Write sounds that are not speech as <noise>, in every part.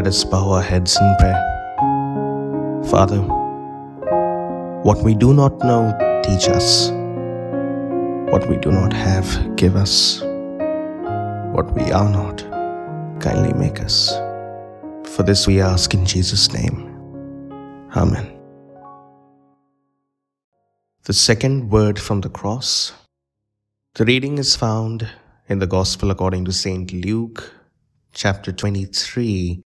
Let us bow our heads in prayer. Father, what we do not know, teach us. What we do not have, give us. What we are not, kindly make us. For this we ask in Jesus' name. Amen. The second word from the cross. The reading is found in the Gospel according to St. Luke, chapter 23,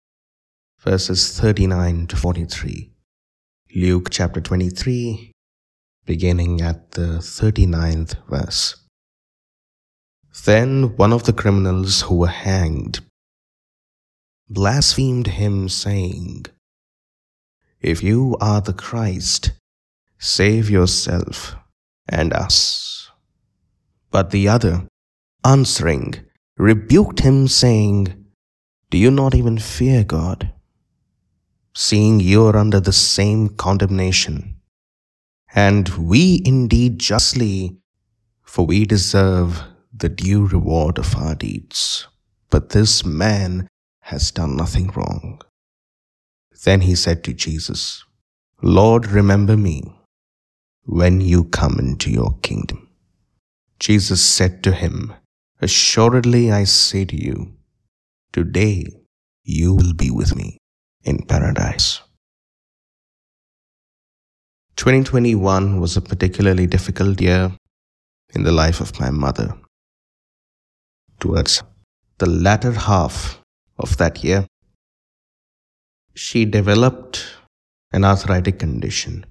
verses 39 to 43. Luke chapter 23, beginning at the 39th verse. Then one of the criminals who were hanged blasphemed him, saying, If you are the Christ, save yourself and us. But the other, answering, rebuked him, saying, Do you not even fear God, seeing you are under the same condemnation? And we indeed justly, for we deserve the due reward of our deeds. But this man has done nothing wrong. Then he said to Jesus, Lord, remember me when you come into your kingdom. Jesus said to him, Assuredly I say to you, today you will be with me in paradise. 2021 was a particularly difficult year in the life of my mother. Towards the latter half of that year, she developed an arthritic condition.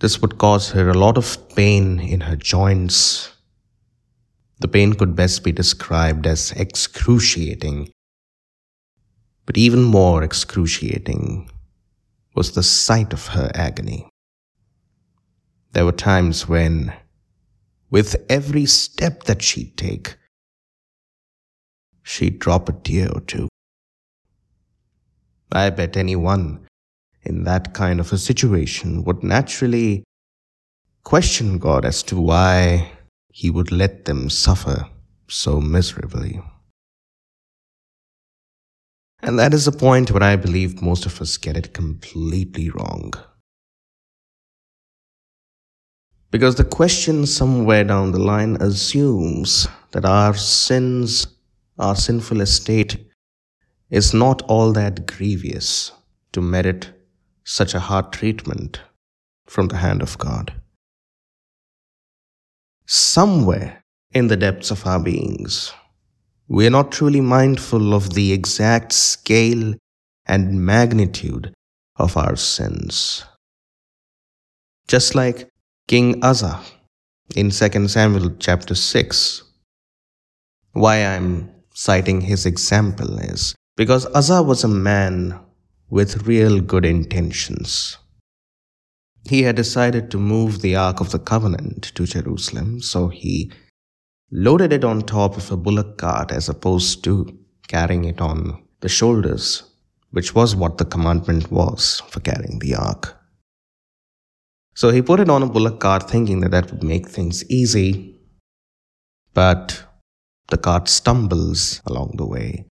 This would cause her a lot of pain in her joints. The pain could best be described as excruciating. But even more excruciating was the sight of her agony. There were times when, with every step that she'd take, she'd drop a tear or two. I bet anyone in that kind of a situation would naturally question God as to why he would let them suffer so miserably. And that is the point where I believe most of us get it completely wrong. Because the question somewhere down the line assumes that our sins, our sinful estate, is not all that grievous to merit such a hard treatment from the hand of God. Somewhere in the depths of our beings, we are not truly mindful of the exact scale and magnitude of our sins. Just like King Uzzah in 2 Samuel chapter 6. Why I'm citing his example is because Uzzah was a man with real good intentions. He had decided to move the Ark of the Covenant to Jerusalem, so he loaded it on top of a bullock cart as opposed to carrying it on the shoulders, which was what the commandment was for carrying the ark. So he put it on a bullock cart thinking that that would make things easy, but the cart stumbles along the way.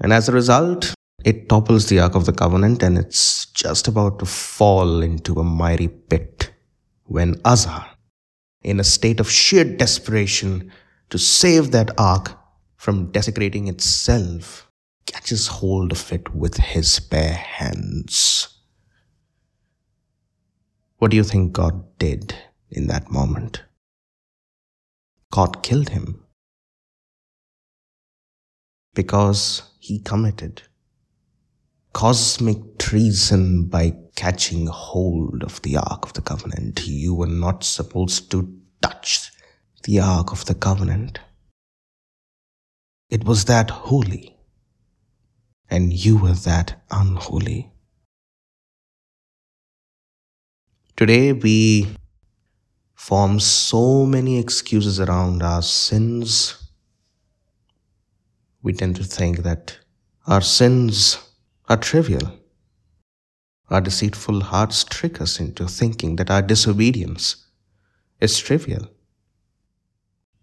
And as a result, it topples the Ark of the Covenant and it's just about to fall into a miry pit when Uzzah, in a state of sheer desperation to save that ark from desecrating itself, catches hold of it with his bare hands. What do you think God did in that moment? God killed him because he committed cosmic treason by catching hold of the Ark of the Covenant. You were not supposed to touch the Ark of the Covenant. It was that holy, and you were that unholy. Today we form so many excuses around our sins. We tend to think that our sins are trivial. Our deceitful hearts trick us into thinking that our disobedience is trivial.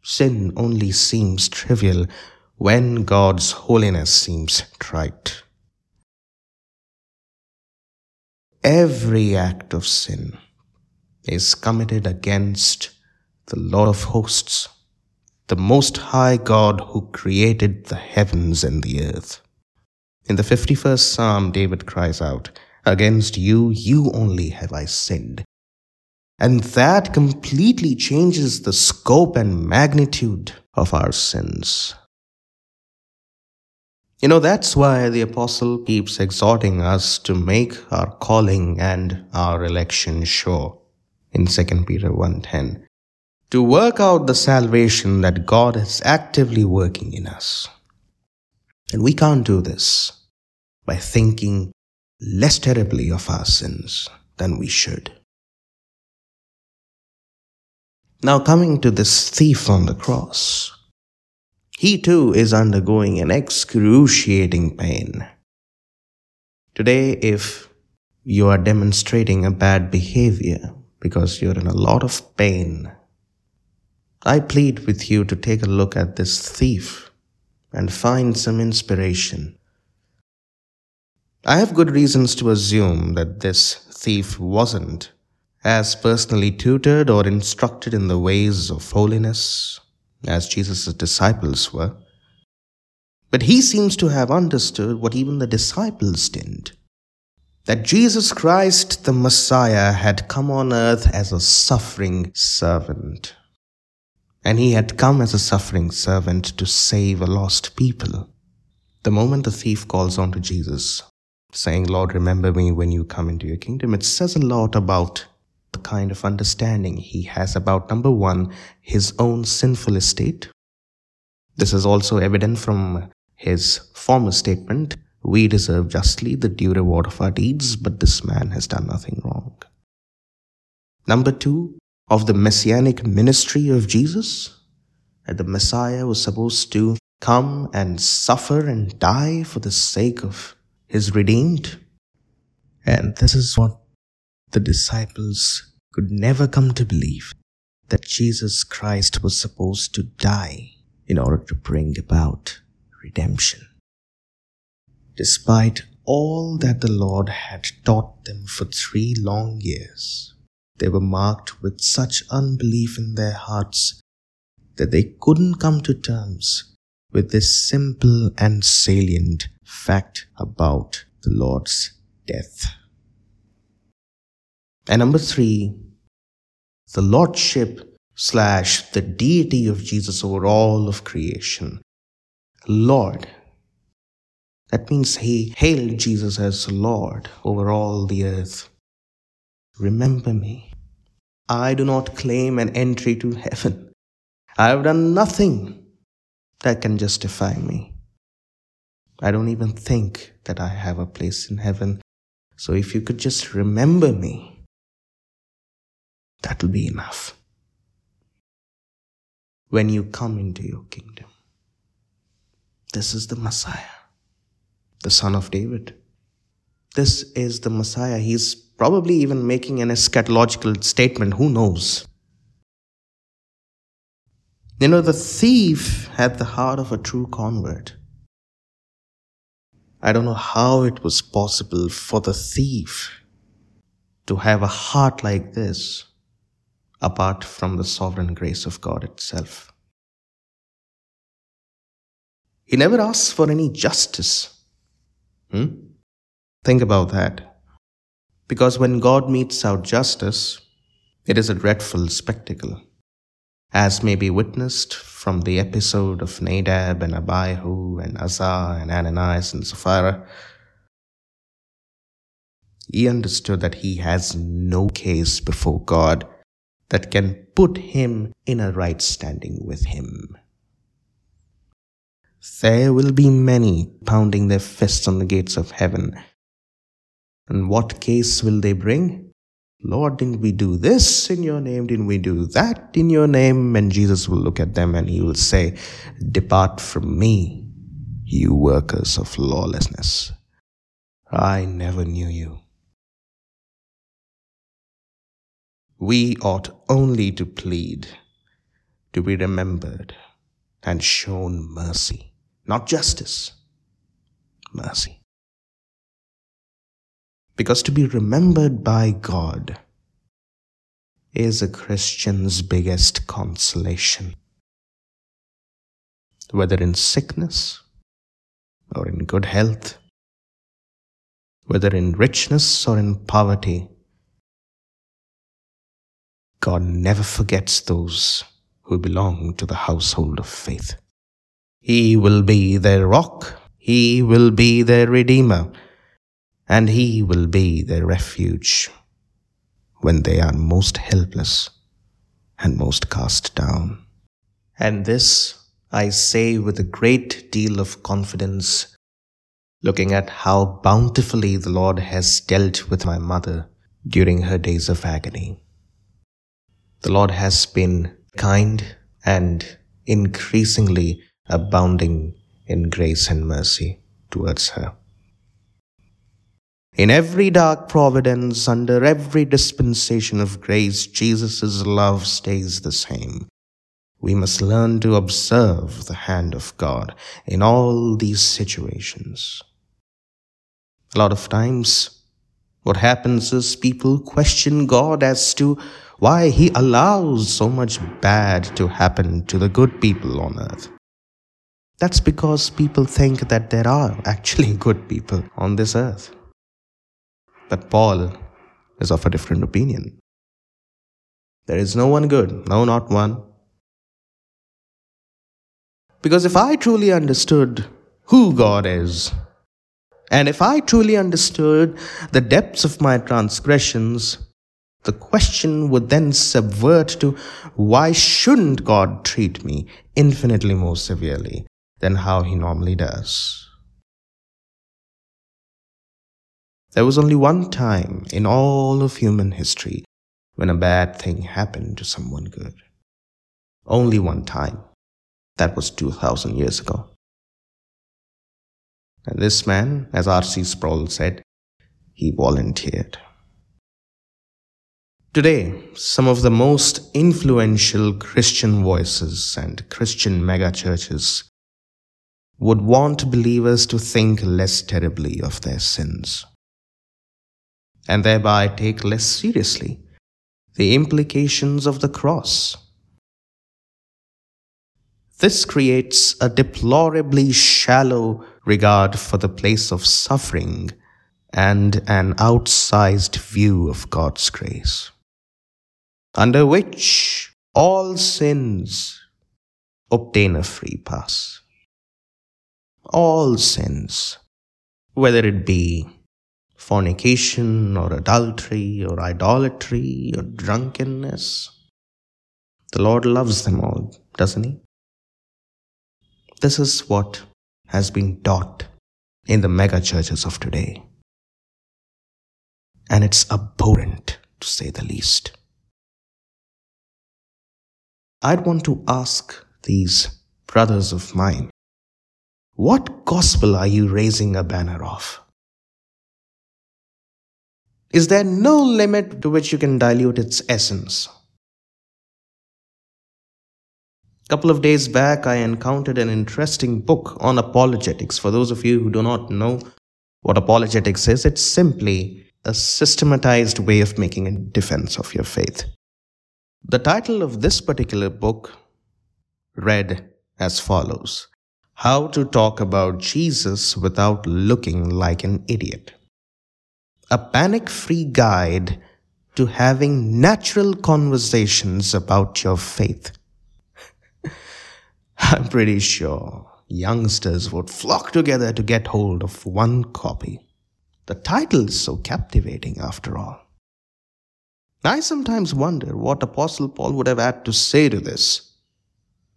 Sin only seems trivial when God's holiness seems trite. Every act of sin is committed against the Lord of hosts, the Most High God who created the heavens and the earth. In the 51st Psalm, David cries out, Against you, you only have I sinned. And that completely changes the scope and magnitude of our sins. You know, that's why the apostle keeps exhorting us to make our calling and our election sure in 2 Peter 1:10 to work out the salvation that God is actively working in us. And we can't do this by thinking less terribly of our sins than we should. Now, coming to this thief on the cross, he too is undergoing an excruciating pain. Today, if you are demonstrating a bad behavior because you're in a lot of pain, I plead with you to take a look at this thief and find some inspiration. I have good reasons to assume that this thief wasn't as personally tutored or instructed in the ways of holiness as Jesus' disciples were. But he seems to have understood what even the disciples didn't that Jesus Christ, the Messiah, had come on earth as a suffering servant. And he had come as a suffering servant to save a lost people. The moment the thief calls on to Jesus, saying, Lord, remember me when you come into your kingdom, it says a lot about the kind of understanding he has about number one, his own sinful estate. This is also evident from his former statement we deserve justly the due reward of our deeds, but this man has done nothing wrong. Number two, of the messianic ministry of Jesus, that the Messiah was supposed to come and suffer and die for the sake of his redeemed. And this is what the disciples could never come to believe that Jesus Christ was supposed to die in order to bring about redemption. Despite all that the Lord had taught them for three long years, they were marked with such unbelief in their hearts that they couldn't come to terms with this simple and salient fact about the Lord's death. And number three, the lordship slash the deity of Jesus over all of creation. Lord. That means he hailed Jesus as Lord over all the earth. Remember me. I do not claim an entry to heaven. I have done nothing that can justify me. I don't even think that I have a place in heaven. So if you could just remember me, that will be enough. When you come into your kingdom, this is the Messiah, the Son of David. This is the Messiah. He's probably even making an eschatological statement. Who knows? You know, the thief had the heart of a true convert. I don't know how it was possible for the thief to have a heart like this apart from the sovereign grace of God itself. He never asks for any justice. Hmm? Think about that. Because when God metes out justice, it is a dreadful spectacle, as may be witnessed from the episode of Nadab and Abihu and Uzzah and Ananias and Sapphira. He understood that he has no case before God that can put him in a right standing with him. There will be many pounding their fists on the gates of heaven. And what case will they bring? Lord, didn't we do this in your name? Didn't we do that in your name? And Jesus will look at them and he will say, Depart from me, you workers of lawlessness. I never knew you. we ought only to plead to be remembered and shown mercy not justice, mercy. Because to be remembered by God is a Christian's biggest consolation. Whether in sickness or in good health, whether in richness or in poverty, God never forgets those who belong to the household of faith. He will be their rock, He will be their redeemer, and He will be their refuge when they are most helpless and most cast down. And this I say with a great deal of confidence, looking at how bountifully the Lord has dealt with my mother during her days of agony. The Lord has been kind and increasingly abounding in grace and mercy towards her. In every dark providence, under every dispensation of grace, Jesus' love stays the same. We must learn to observe the hand of God in all these situations. A lot of times, what happens is people question God as to why He allows so much bad to happen to the good people on earth. That's because people think that there are actually <laughs> good people on this earth. But Paul is of a different opinion. There is no one good, no, not one. Because if I truly understood who God is, and if I truly understood the depths of my transgressions, the question would then subvert to why shouldn't God treat me infinitely more severely than how he normally does? There was only one time in all of human history when a bad thing happened to someone good. Only one time. That was 2000 years ago. And this man, as R.C. Sproul said, he volunteered. Today, some of the most influential Christian voices and Christian megachurches would want believers to think less terribly of their sins and thereby take less seriously the implications of the cross. This creates a deplorably shallow regard for the place of suffering and an outsized view of God's grace under which all sins obtain a free pass. All sins, whether it be fornication or adultery or idolatry or drunkenness, the Lord loves them all, doesn't He? This is what has been taught in the mega churches of today. And it's abhorrent, to say the least. I'd want to ask these brothers of mine, what gospel are you raising a banner of? Is there no limit to which you can dilute its essence? A couple of days back, I encountered an interesting book on apologetics. For those of you who do not know what apologetics is, it's simply a systematized way of making a defense of your faith. The title of this particular book read as follows How to Talk About Jesus Without Looking Like an Idiot. A panic free guide to having natural conversations about your faith. <laughs> I'm pretty sure youngsters would flock together to get hold of one copy. The title is so captivating, after all. I sometimes wonder what Apostle Paul would have had to say to this.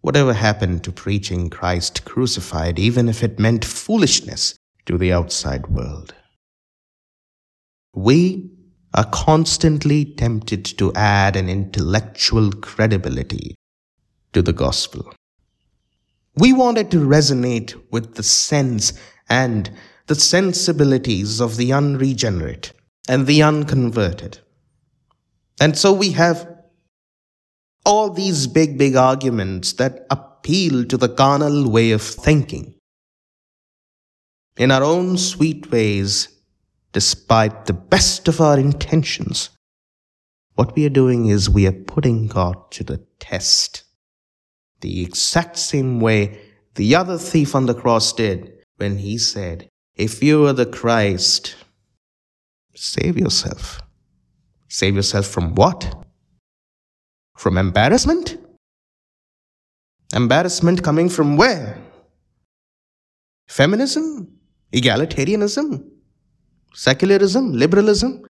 Whatever happened to preaching Christ crucified, even if it meant foolishness to the outside world? We are constantly tempted to add an intellectual credibility to the gospel. We want it to resonate with the sense and the sensibilities of the unregenerate and the unconverted. And so we have all these big, big arguments that appeal to the carnal way of thinking. in our own sweet ways, despite the best of our intentions, what we are doing is we are putting God to the test. The exact same way the other thief on the cross did when he said, If you are the Christ, save yourself. Save yourself from what? From embarrassment? Embarrassment coming from where? Feminism? Egalitarianism? Secularism? Liberalism?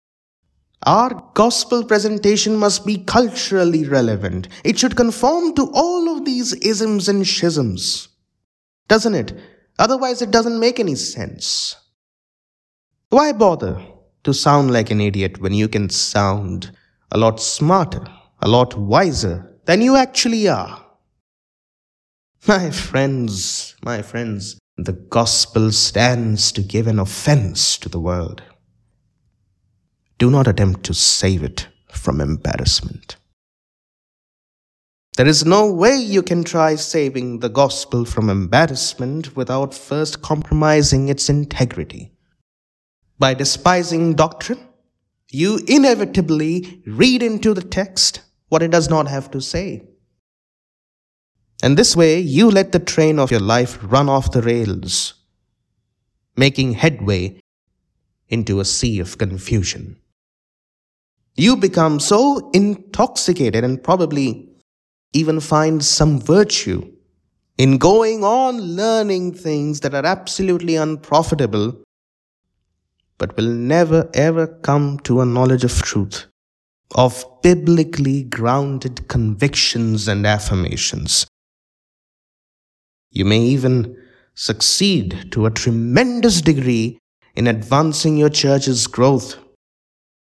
Our gospel presentation must be culturally relevant. It should conform to all of these isms and schisms. Doesn't it? Otherwise, it doesn't make any sense. Why bother to sound like an idiot when you can sound a lot smarter, a lot wiser than you actually are? My friends, my friends, the gospel stands to give an offense to the world. Do not attempt to save it from embarrassment. There is no way you can try saving the gospel from embarrassment without first compromising its integrity. By despising doctrine, you inevitably read into the text what it does not have to say. And this way, you let the train of your life run off the rails, making headway into a sea of confusion. You become so intoxicated and probably even find some virtue in going on learning things that are absolutely unprofitable, but will never ever come to a knowledge of truth, of biblically grounded convictions and affirmations. You may even succeed to a tremendous degree in advancing your church's growth,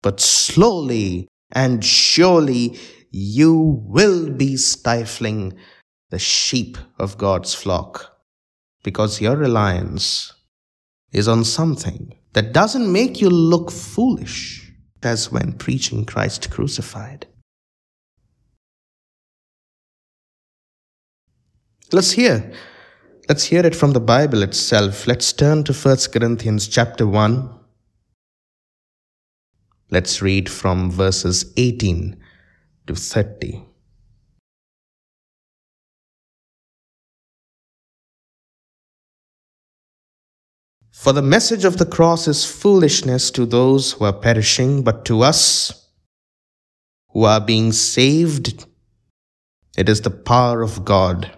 but slowly and surely you will be stifling the sheep of God's flock because your reliance is on something that doesn't make you look foolish as when preaching Christ crucified. Let's hear. Let's hear it from the Bible itself. Let's turn to 1 Corinthians chapter 1. Let's read from verses 18 to 30. For the message of the cross is foolishness to those who are perishing, but to us who are being saved, it is the power of God.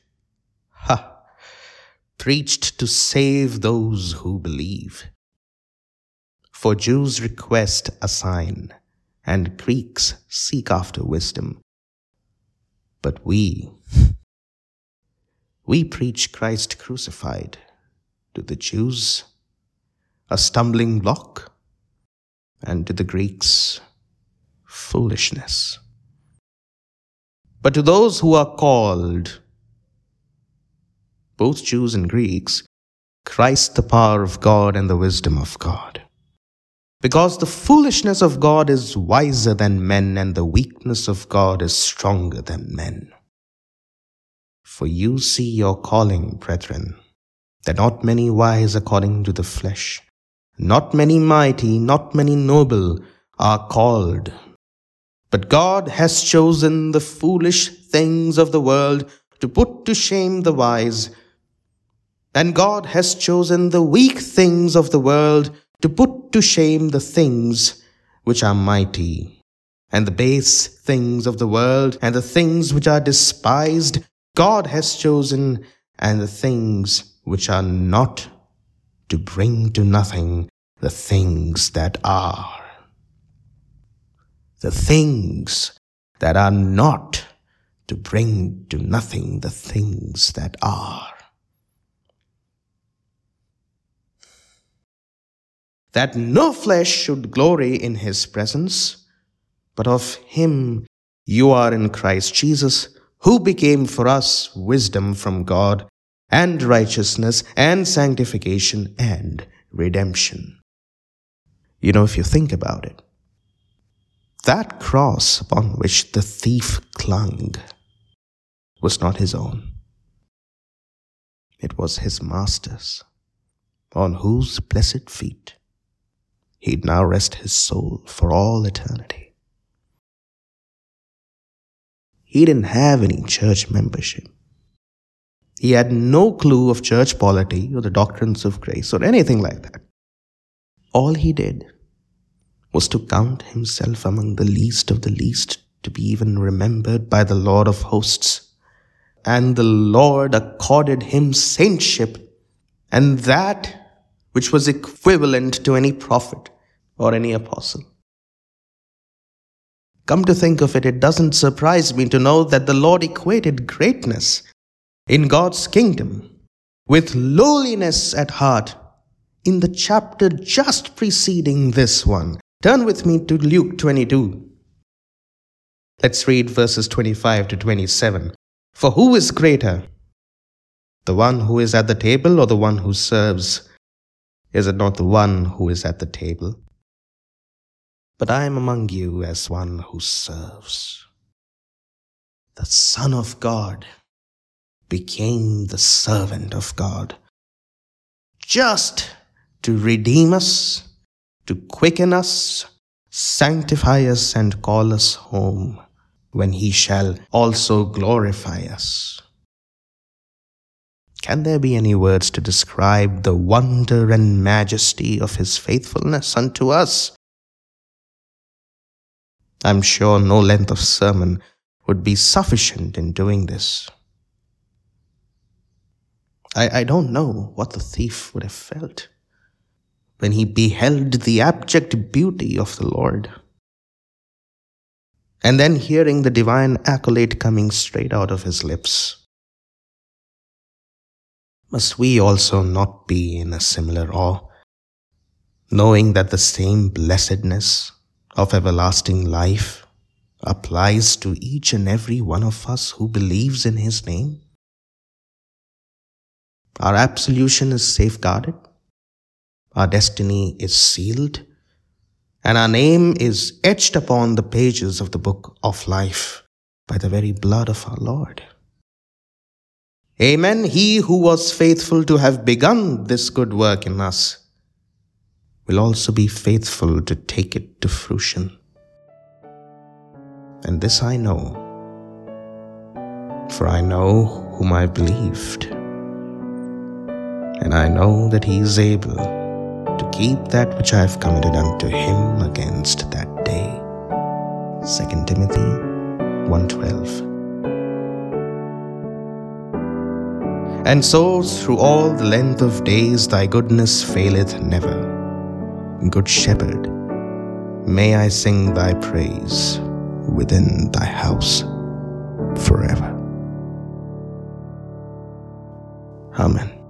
preached to save those who believe. For Jews request a sign, and Greeks seek after wisdom. But we, <laughs> we preach Christ crucified to the Jews, a stumbling block, and to the Greeks, foolishness. But to those who are called, both Jews and Greeks, Christ the power of God and the wisdom of God. Because the foolishness of God is wiser than men, and the weakness of God is stronger than men. For you see your calling, brethren, that not many wise according to the flesh, not many mighty, not many noble are called. But God has chosen the foolish things of the world to put to shame the wise, and God has chosen the weak things of the world to put to shame the things which are mighty. And the base things of the world and the things which are despised, God has chosen, and the things which are not, to bring to nothing the things that are. The things that are not, to bring to nothing the things that are. That no flesh should glory in his presence, but of him you are in Christ Jesus, who became for us wisdom from God, and righteousness, and sanctification, and redemption. You know, if you think about it, that cross upon which the thief clung was not his own. It was his master's, on whose blessed feet he'd now rest his soul for all eternity. He didn't have any church membership. He had no clue of church polity or the doctrines of grace or anything like that. All he did was to count himself among the least of the least to be even remembered by the Lord of hosts. And the Lord accorded him saintship, and that which was equivalent to any prophet or any apostle. Come to think of it, it doesn't surprise me to know that the Lord equated greatness in God's kingdom with lowliness at heart in the chapter just preceding this one. Turn with me to Luke 22. Let's read verses 25 to 27. For who is greater, the one who is at the table or the one who serves? Is it not the one who is at the table? But I am among you as one who serves. The Son of God became the servant of God, just to redeem us, to quicken us, sanctify us, and call us home, when he shall also glorify us. Can there be any words to describe the wonder and majesty of his faithfulness unto us? I'm sure no length of sermon would be sufficient in doing this. I, I don't know what the thief would have felt when he beheld the abject beauty of the Lord. And then hearing the divine accolade coming straight out of his lips. Must we also not be in a similar awe, knowing that the same blessedness of everlasting life applies to each and every one of us who believes in his name? Our absolution is safeguarded our destiny is sealed, and our name is etched upon the pages of the book of life by the very blood of our Lord. Amen. He who was faithful to have begun this good work in us will also be faithful to take it to fruition. And this I know, for I know whom I believed, and I know that he is able to keep that which I have committed unto him against that day. 2 Timothy 1:12 And so through all the length of days thy goodness faileth never. Good shepherd, may I sing thy praise within thy house forever. Amen.